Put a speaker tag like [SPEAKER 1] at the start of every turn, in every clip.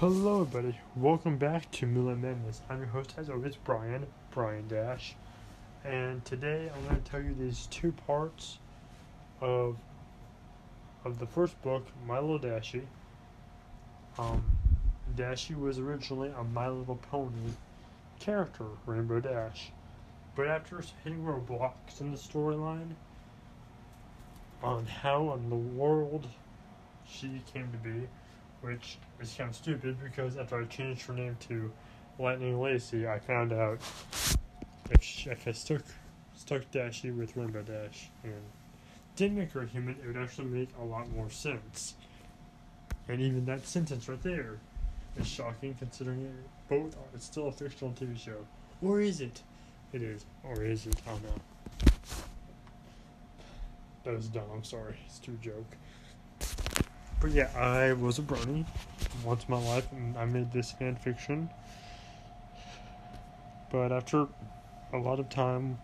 [SPEAKER 1] Hello, everybody. Welcome back to Moonlight Madness. I'm your host, as always, Brian, Brian Dash. And today I'm going to tell you these two parts of of the first book, My Little Dashie. Um, Dashie was originally a My Little Pony character, Rainbow Dash. But after hitting roadblocks in the storyline on how in the world she came to be, which is kind of stupid because after I changed her name to Lightning Lacy, I found out if, she, if I stuck stuck Dashie with Rainbow Dash and didn't make her a human, it would actually make a lot more sense. And even that sentence right there is shocking considering it both are, it's still a fictional TV show. Or is it? It is. Or is it? I don't know. That was dumb, I'm sorry. It's too joke. But yeah, I was a brony once in my life, and I made this fan fiction. But after a lot of time,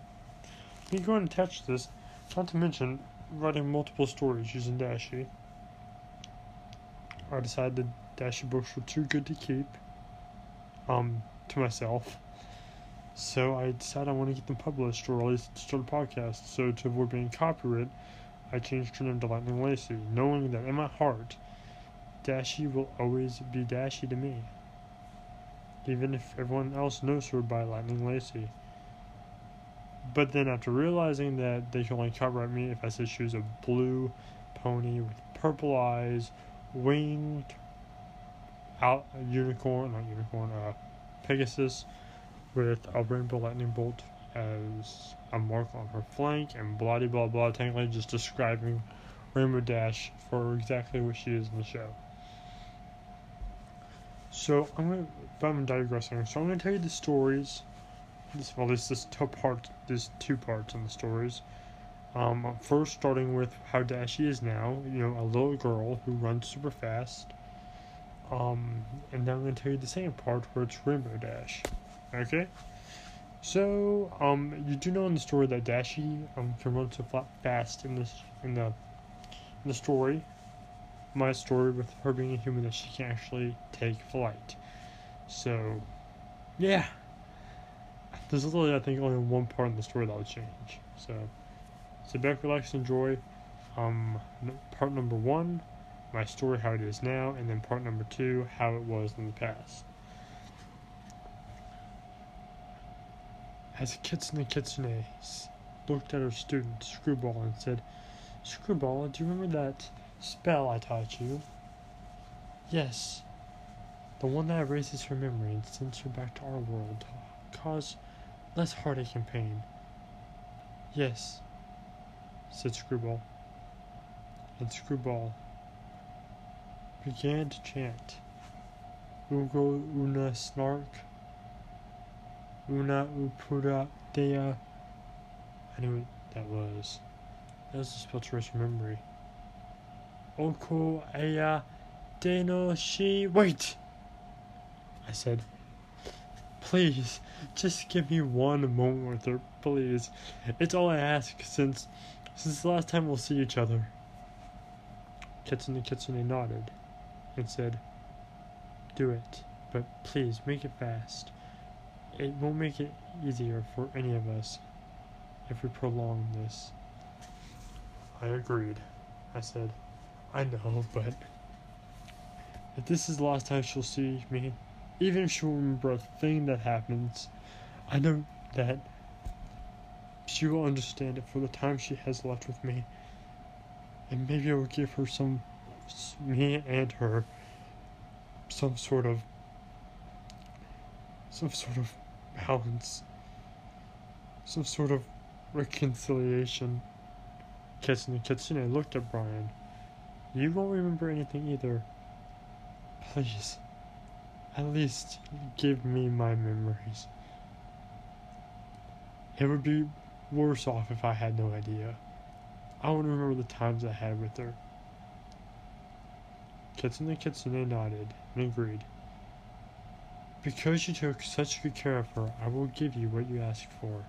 [SPEAKER 1] me going and attach this, not to mention writing multiple stories using Dashie, I decided Dashie books were too good to keep, um, to myself. So I decided I want to get them published, or at least start a podcast. So to avoid being copyright, I changed her name to Lightning Lacy, knowing that in my heart, Dashie will always be Dashie to me. Even if everyone else knows her by Lightning Lacy. But then after realizing that they can only copyright me if I said she was a blue pony with purple eyes, winged out unicorn, not unicorn, uh, Pegasus with a rainbow lightning bolt as a mark on her flank and blah blah blah, technically just describing Rainbow Dash for exactly what she is in the show. So I'm gonna, but I'm digressing. So I'm gonna tell you the stories. This, well, this this two part, there's two parts in the stories. Um, first starting with how Dashie is now, you know, a little girl who runs super fast. Um, and then I'm gonna tell you the second part where it's Rainbow Dash. Okay. So, um, you do know in the story that Dashie um can run so fast in this in the in the story. My story with her being a human that she can actually take flight. So, yeah. There's literally I think only one part in the story that would change. So, sit back, relax, enjoy. Um, part number one, my story how it is now, and then part number two, how it was in the past. As Kitsune Kitsune looked at her student, Screwball, and said, Screwball, do you remember that spell I taught you? Yes. The one that erases her memory and sends her back to our world. Cause less heartache and pain. Yes, said Screwball. And Screwball began to chant. Ugo una snark Una Upura Dea. I knew what that was. That was the spell to rest memory. Oko Aya Deno Shi. Wait! I said, Please, just give me one moment with her, please. It's all I ask since since the last time we'll see each other. Kitsune Kitsune nodded and said, Do it, but please make it fast it won't make it easier for any of us if we prolong this. I agreed. I said, I know, but if this is the last time she'll see me, even if she'll remember a thing that happens, I know that she will understand it for the time she has left with me. And maybe I will give her some, me and her, some sort of, some sort of balance, some sort of reconciliation. Kitsune Kitsune looked at Brian. You won't remember anything either. Please, at least give me my memories. It would be worse off if I had no idea. I want to remember the times I had with her. Kitsune Kitsune nodded and agreed. Because you took such good care of her, I will give you what you asked for.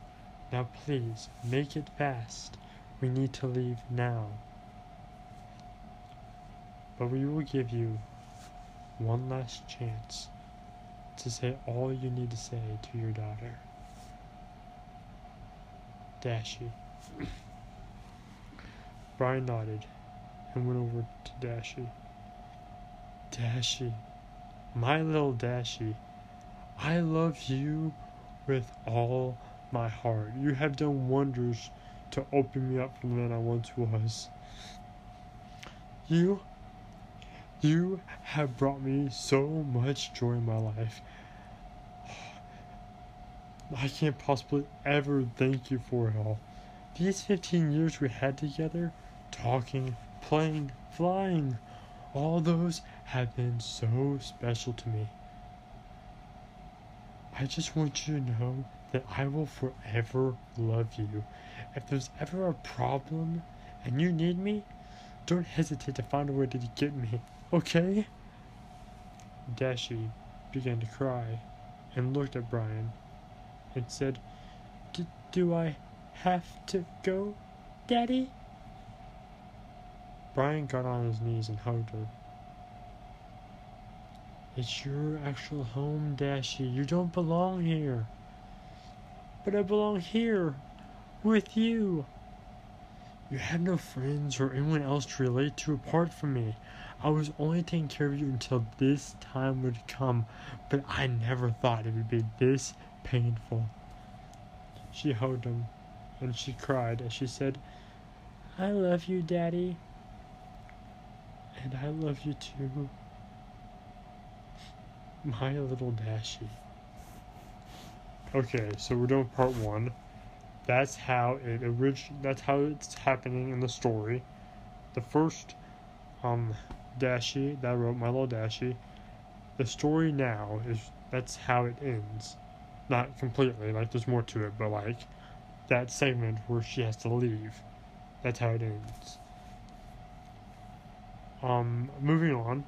[SPEAKER 1] Now please, make it fast. We need to leave now. But we will give you one last chance to say all you need to say to your daughter. Dashie. Brian nodded and went over to Dashie. Dashie, my little Dashie, I love you with all my heart. You have done wonders to open me up from the man I once was. You, you have brought me so much joy in my life. I can't possibly ever thank you for it all. These 15 years we had together, talking, playing, flying, all those have been so special to me. I just want you to know that I will forever love you. If there's ever a problem and you need me, don't hesitate to find a way to get me, okay? Dashie began to cry and looked at Brian and said, Do I have to go, Daddy? Brian got on his knees and hugged her. It's your actual home, Dashie. You don't belong here. But I belong here, with you. You have no friends or anyone else to relate to apart from me. I was only taking care of you until this time would come, but I never thought it would be this painful. She hugged him, and she cried as she said, I love you, Daddy. And I love you too. My little Dashie. Okay, so we're doing part one. That's how it orig- That's how it's happening in the story. The first, um, Dashie that wrote, my little Dashie. The story now is that's how it ends. Not completely, like there's more to it, but like that segment where she has to leave. That's how it ends. Um, moving on.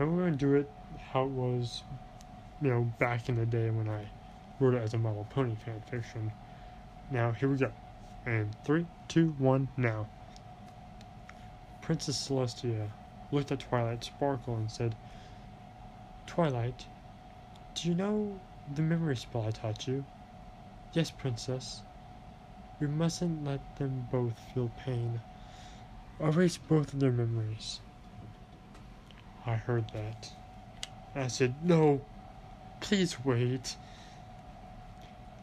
[SPEAKER 1] And we're gonna do it how it was, you know, back in the day when I wrote it as a Little Pony fan fiction. Now here we go. And three, two, one, now. Princess Celestia looked at Twilight Sparkle and said, Twilight, do you know the memory spell I taught you? Yes, Princess. We mustn't let them both feel pain. Erase both of their memories. I heard that. I said, No, please wait.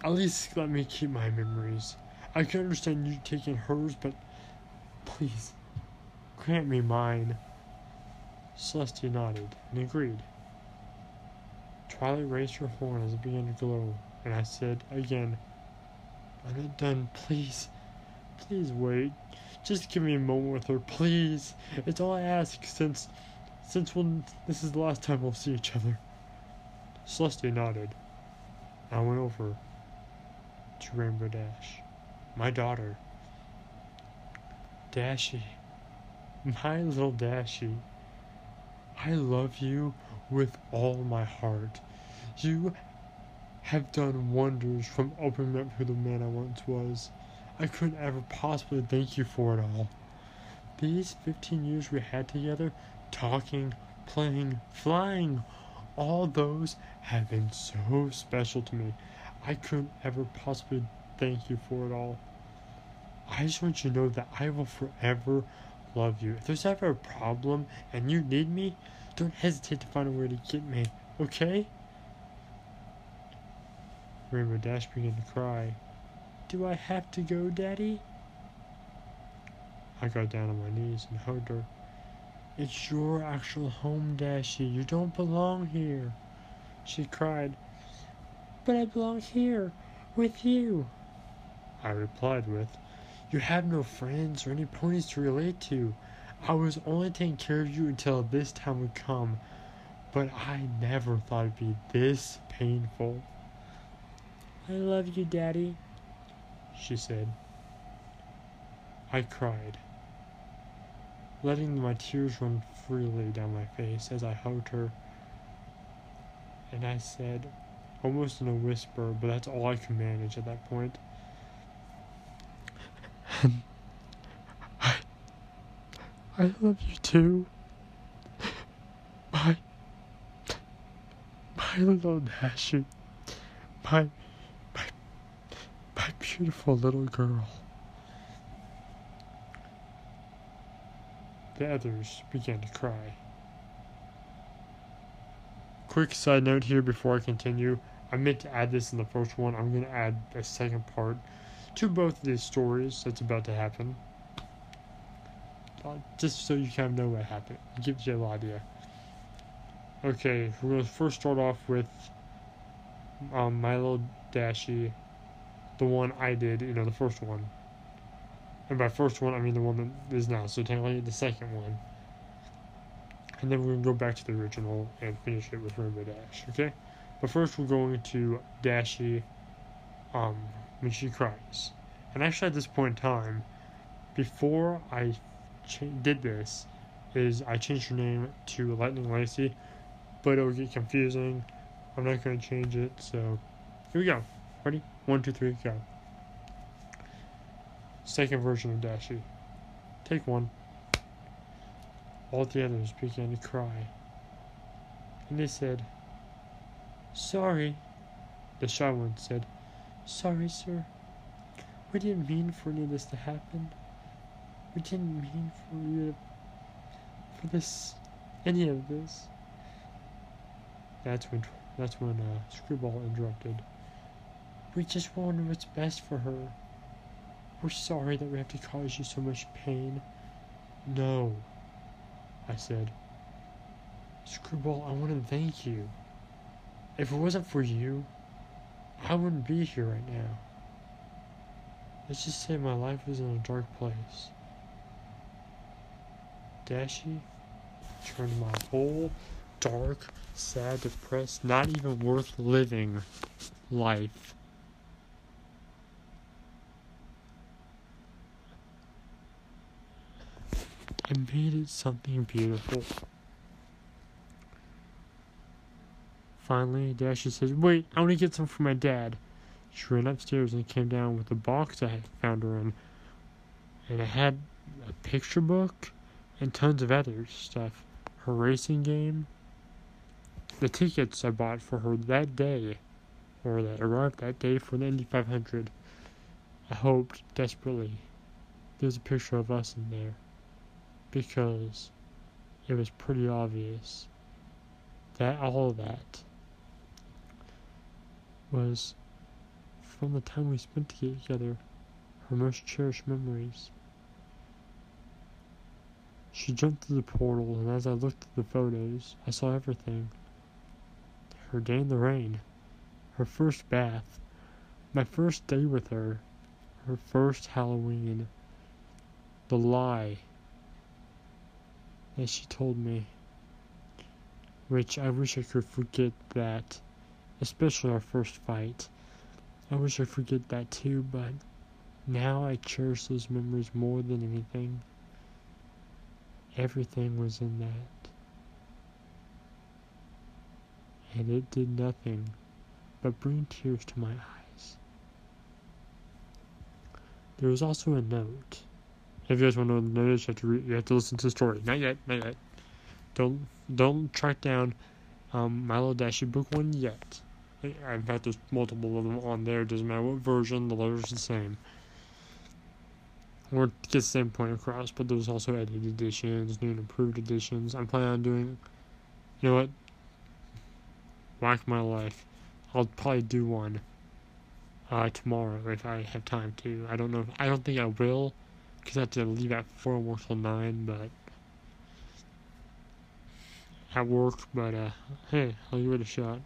[SPEAKER 1] At least let me keep my memories. I can understand you taking hers, but please, grant me mine. Celestia nodded and agreed. Twilight raised her horn as it began to glow, and I said again, I'm not done, please. Please wait. Just give me a moment with her, please. It's all I ask since since when this is the last time we'll see each other. Celestia nodded. I went over to Rainbow Dash. My daughter. Dashie. My little Dashie. I love you with all my heart. You have done wonders from opening up who the man I once was. I couldn't ever possibly thank you for it all. These 15 years we had together, talking, playing, flying, all those have been so special to me. I couldn't ever possibly thank you for it all. I just want you to know that I will forever love you. If there's ever a problem and you need me, don't hesitate to find a way to get me, okay? Rainbow Dash began to cry. Do I have to go, Daddy? I got down on my knees and hugged her. It's your actual home, Dashie. You don't belong here. She cried. But I belong here, with you. I replied with, You have no friends or any ponies to relate to. I was only taking care of you until this time would come, but I never thought it'd be this painful. I love you, Daddy, she said. I cried, letting my tears run freely down my face as I hugged her. And I said, almost in a whisper, but that's all I could manage at that point. I, I love you too. My, my little Dashie. My, my, my beautiful little girl. The others began to cry. Quick side note here before I continue. I meant to add this in the first one. I'm going to add a second part to both of these stories that's about to happen. Uh, just so you kind of know what happened. It gives you an idea. Okay, we're going to first start off with um, Milo Dashie, the one I did, you know, the first one. And by first one, I mean the one that is now, so technically the second one. And then we're going to go back to the original and finish it with Rainbow Dash, okay? But first, we're going to Dashie um, when she cries. And actually, at this point in time, before I cha- did this, is I changed her name to Lightning Lacey, but it'll get confusing. I'm not going to change it, so here we go. Ready? One, two, three, go. Second version of Dashie. Take one. All the others began to cry. And they said, Sorry. The shy one said, Sorry, sir. We didn't mean for any of this to happen. We didn't mean for you to, for this, any of this. That's when, that's when uh, Screwball interrupted. We just wanted what's best for her. We're sorry that we have to cause you so much pain. No, I said. Screwball, I want to thank you. If it wasn't for you, I wouldn't be here right now. Let's just say my life was in a dark place. Dashie turned my whole dark, sad, depressed, not even worth living life and made it something beautiful. Finally, Dashie said, Wait, I want to get some for my dad. She ran upstairs and came down with a box I had found her in. And it had a picture book and tons of other stuff. Her racing game, the tickets I bought for her that day, or that arrived that day for the Indy 500. I hoped desperately there's a picture of us in there because it was pretty obvious that all of that was from the time we spent together her most cherished memories. She jumped through the portal, and as I looked at the photos, I saw everything. Her day in the rain, her first bath, my first day with her, her first Halloween, the lie that she told me, which I wish I could forget that, especially our first fight. I wish I forget that too, but now I cherish those memories more than anything. Everything was in that. And it did nothing but bring tears to my eyes. There was also a note. If you guys want to know the note, you have to read, you have to listen to the story. Not yet, not yet. Don't don't track down um, Milo Dashie book one yet. In fact, there's multiple of them on there. Doesn't matter what version, the letter's the same. Or get the same point across, but there's also edited editions, new and improved editions. I'm planning on doing, you know what? Whack my life. I'll probably do one uh, tomorrow if I have time to. I don't know. If, I don't think I will, because I have to leave at four and work till nine. But at work. But uh, hey, I'll give it a shot.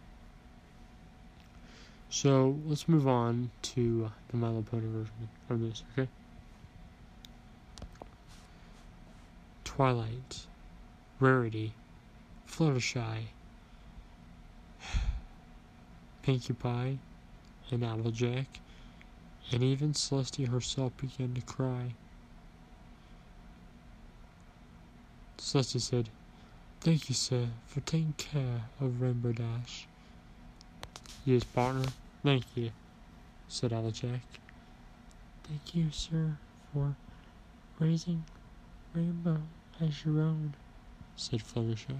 [SPEAKER 1] So let's move on to the My Little Pony version of this, okay? Twilight, Rarity, Fluttershy, Pinkie Pie, and Applejack, and even Celestia herself began to cry. Celestia said, Thank you, sir, for taking care of Rainbow Dash. Yes, partner. Thank you, said Applejack. Thank you, sir, for raising Rainbow as your own, said Fluttershy.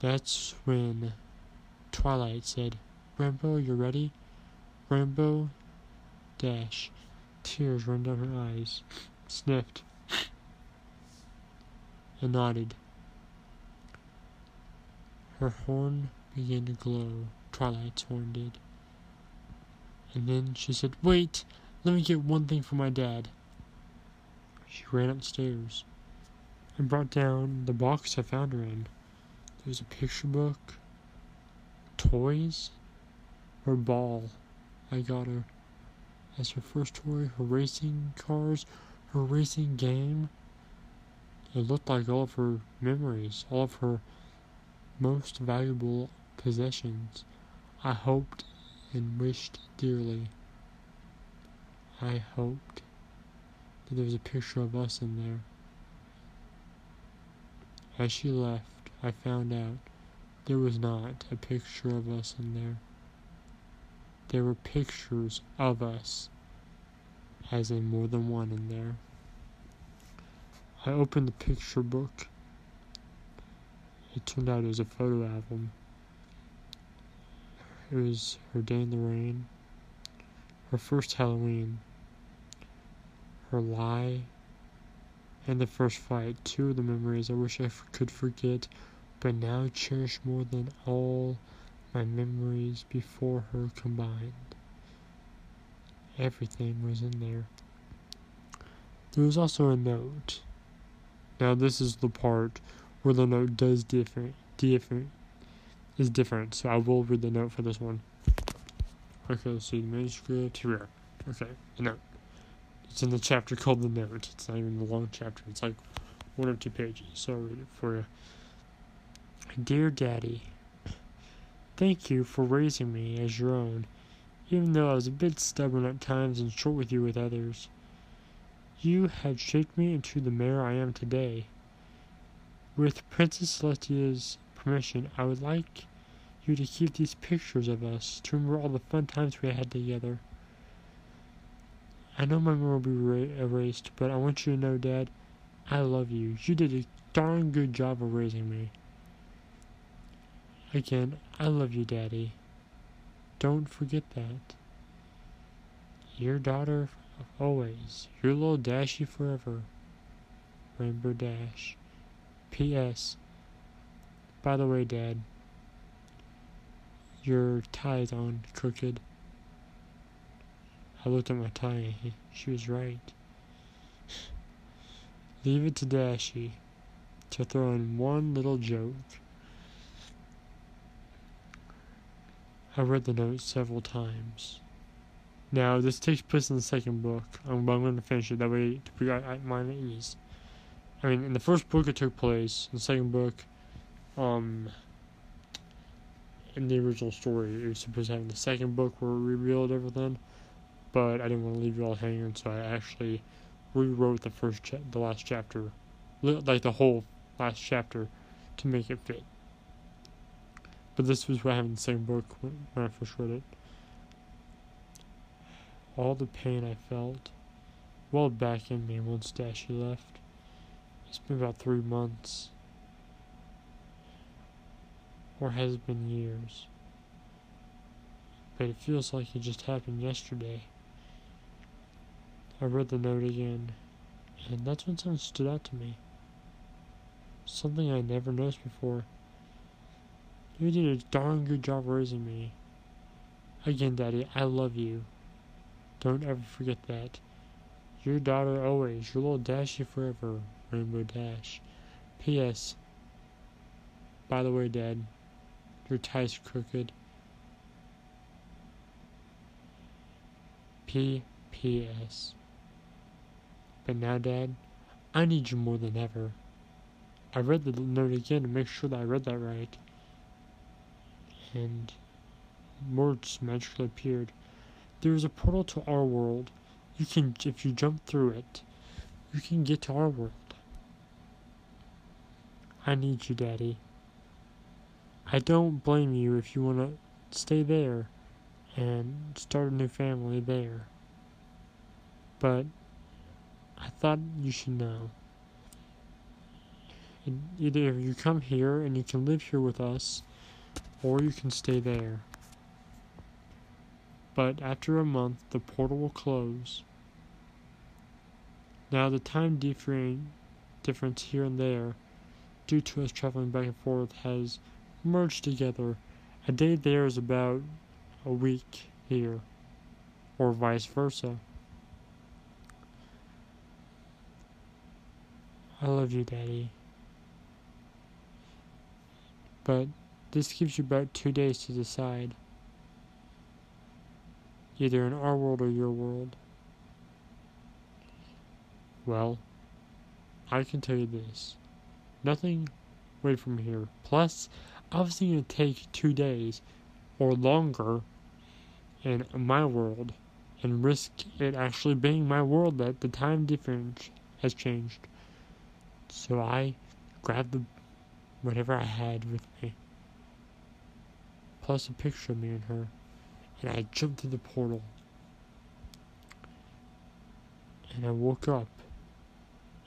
[SPEAKER 1] That's when Twilight said, Rainbow, you're ready? Rainbow dash. Tears ran down her eyes. Sniffed. And nodded. Her horn began to glow. Twilight's horn did. And then she said, Wait! Let me get one thing for my dad. She ran upstairs and brought down the box I found her in. There was a picture book, toys, her ball. I got her as her first toy, her racing cars, her racing game. It looked like all of her memories, all of her most valuable possessions. I hoped and wished dearly. I hoped that there was a picture of us in there. As she left, I found out there was not a picture of us in there. There were pictures of us, as in more than one in there. I opened the picture book. It turned out it was a photo album. It was her day in the rain, her first Halloween, her lie, and the first fight, two of the memories I wish I could forget, but now cherish more than all my memories before her combined. Everything was in there. There was also a note. Now this is the part where the note does different different is different, so I will read the note for this one. Okay, see the manuscript here. Okay, the note. It's in the chapter called The Note. It's not even a long chapter. It's like one or two pages. So I'll read it for you. Dear Daddy, thank you for raising me as your own, even though I was a bit stubborn at times and short with you with others. You had shaped me into the mayor I am today. With Princess Celestia's permission, I would like you to keep these pictures of us to remember all the fun times we had together. I know my memory will be ra- erased, but I want you to know, Dad, I love you. You did a darn good job of raising me. Again, I love you, Daddy. Don't forget that. Your daughter always. Your little Dashie forever. Rainbow Dash. P.S. By the way, Dad, your tie's on crooked. I looked at my tie she was right. Leave it to Dashie to throw in one little joke. I read the note several times. Now, this takes place in the second book, um, I'm going to finish it that way to put my mind at ease. I mean, in the first book, it took place. In the second book, um, in the original story, it was supposed to have the second book where it revealed everything but I didn't want to leave you all hanging, so I actually rewrote the first, cha- the last chapter, like the whole last chapter, to make it fit. But this was what happened in the second book when, I first read it. All the pain I felt welled back in me once Dashie left. It's been about three months. Or has been years? But it feels like it just happened yesterday. I read the note again, and that's when something stood out to me. Something I never noticed before. You did a darn good job raising me. Again, Daddy, I love you. Don't ever forget that. Your daughter always, your little Dashie forever, Rainbow Dash. P.S. By the way, Dad, your tie's crooked. P.P.S. But now, Dad, I need you more than ever. I read the note again to make sure that I read that right. And words magically appeared. There is a portal to our world. You can, if you jump through it, you can get to our world. I need you, Daddy. I don't blame you if you want to stay there and start a new family there. But I thought you should know. And either you come here and you can live here with us, or you can stay there. But after a month, the portal will close. Now, the time difference here and there, due to us traveling back and forth, has merged together. A day there is about a week here, or vice versa. I love you, Daddy. But this gives you about two days to decide. Either in our world or your world. Well, I can tell you this. Nothing away from here. Plus, obviously to take two days or longer in my world and risk it actually being my world that the time difference has changed. So I grabbed the whatever I had with me, plus a picture of me and her, and I jumped through the portal. And I woke up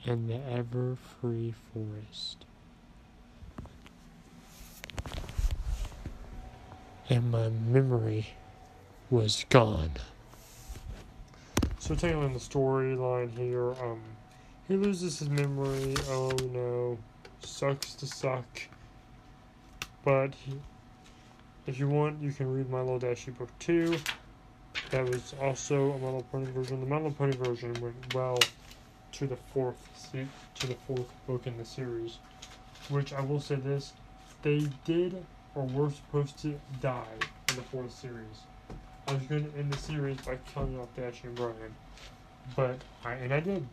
[SPEAKER 1] in the ever free forest. And my memory was gone. So taking the storyline here, um, he loses his memory. Oh no, sucks to suck. But he, if you want, you can read My Little Dashie Book Two. That was also a My Little Pony version. The My Little Pony version went well to the fourth to the fourth book in the series. Which I will say this, they did or were supposed to die in the fourth series. I was going to end the series by killing off Dashie and Brian, but I and I did.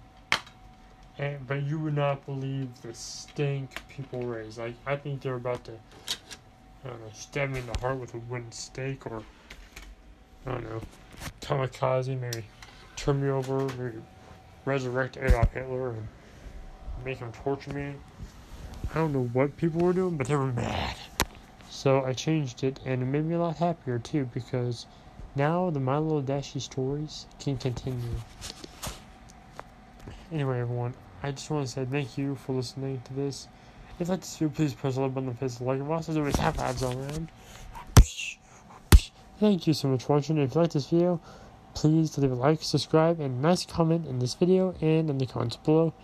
[SPEAKER 1] And but you would not believe the stink people raise. Like I think they're about to, Don't know, stab me in the heart with a wooden stake, or I don't know, kamikaze, maybe turn me over, maybe resurrect Adolf Hitler and make him torture me. I don't know what people were doing, but they were mad. So I changed it, and it made me a lot happier too because now the My Little Dashie stories can continue. Anyway, everyone, I just want to say thank you for listening to this. If you like this video, please press the like button and face the like. Also, always have ads all around. Thank you so much for watching. If you like this video, please leave a like, subscribe, and nice comment in this video and in the comments below.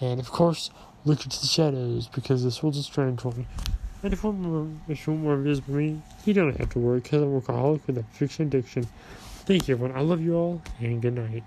[SPEAKER 1] And of course, look into the shadows because this world's a strange one. And if you want more, if you want more videos from me, you don't have to worry because I'm a workaholic with a fiction addiction. Thank you, everyone. I love you all, and good night.